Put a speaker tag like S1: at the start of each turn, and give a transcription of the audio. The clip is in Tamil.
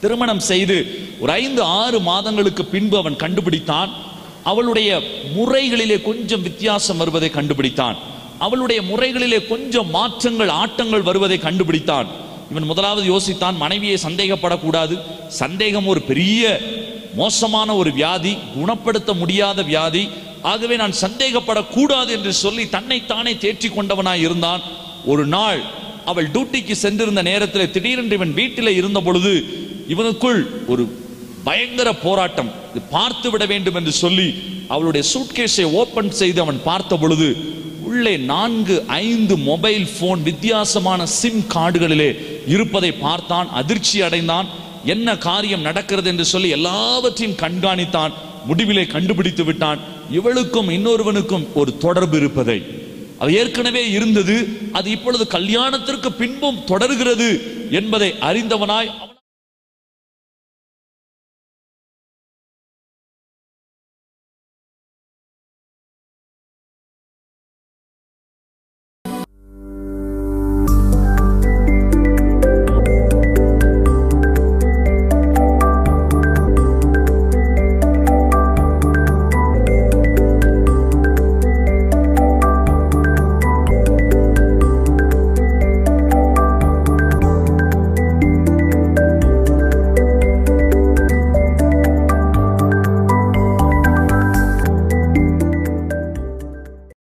S1: திருமணம் செய்து ஒரு ஐந்து ஆறு மாதங்களுக்கு பின்பு அவன் கண்டுபிடித்தான். அவளுடைய முறைகளிலே கொஞ்சம் வித்தியாசம் வருவதை கண்டுபிடித்தான். அவளுடைய முறைகளிலே கொஞ்சம் மாற்றங்கள் ஆட்டங்கள் வருவதை கண்டுபிடித்தான். இவன் முதலாவது யோசித்தான் மனைவியை சந்தேகப்படக்கூடாது. சந்தேகம் ஒரு பெரிய மோசமான ஒரு வியாதி குணப்படுத்த முடியாத வியாதி. ஆகவே நான் சந்தேகப்படக்கூடாது என்று சொல்லி தன்னைத்தானே தேற்றி கொண்டவனாய் இருந்தான். ஒரு நாள் அவள் டியூட்டிக்கு சென்றிருந்த நேரத்தில் திடீரென்று இவன் வீட்டில் இருந்த பொழுது இவனுக்குள் ஒரு பயங்கர போராட்டம். பார்த்து விட வேண்டும் என்று சொல்லி அவளுடைய சூட்கேஸை ஓபன் செய்து அவன் பார்த்த பொழுது உள்ளே நான்கு ஐந்து மொபைல் போன் வித்தியாசமான சிம் கார்டுகளிலே இருப்பதை பார்த்தான் அதிர்ச்சி அடைந்தான். என்ன காரியம் நடக்கிறது என்று சொல்லி எல்லாவற்றையும் கண்காணித்தான் முடிவிலே கண்டுபிடித்து விட்டான். இவளுக்கும் இன்னொருவனுக்கும் ஒரு தொடர்பு இருப்பதை. அது ஏற்கனவே இருந்தது அது இப்பொழுது கல்யாணத்திற்கு பின்பும் தொடர்கிறது என்பதை அறிந்தவனாய்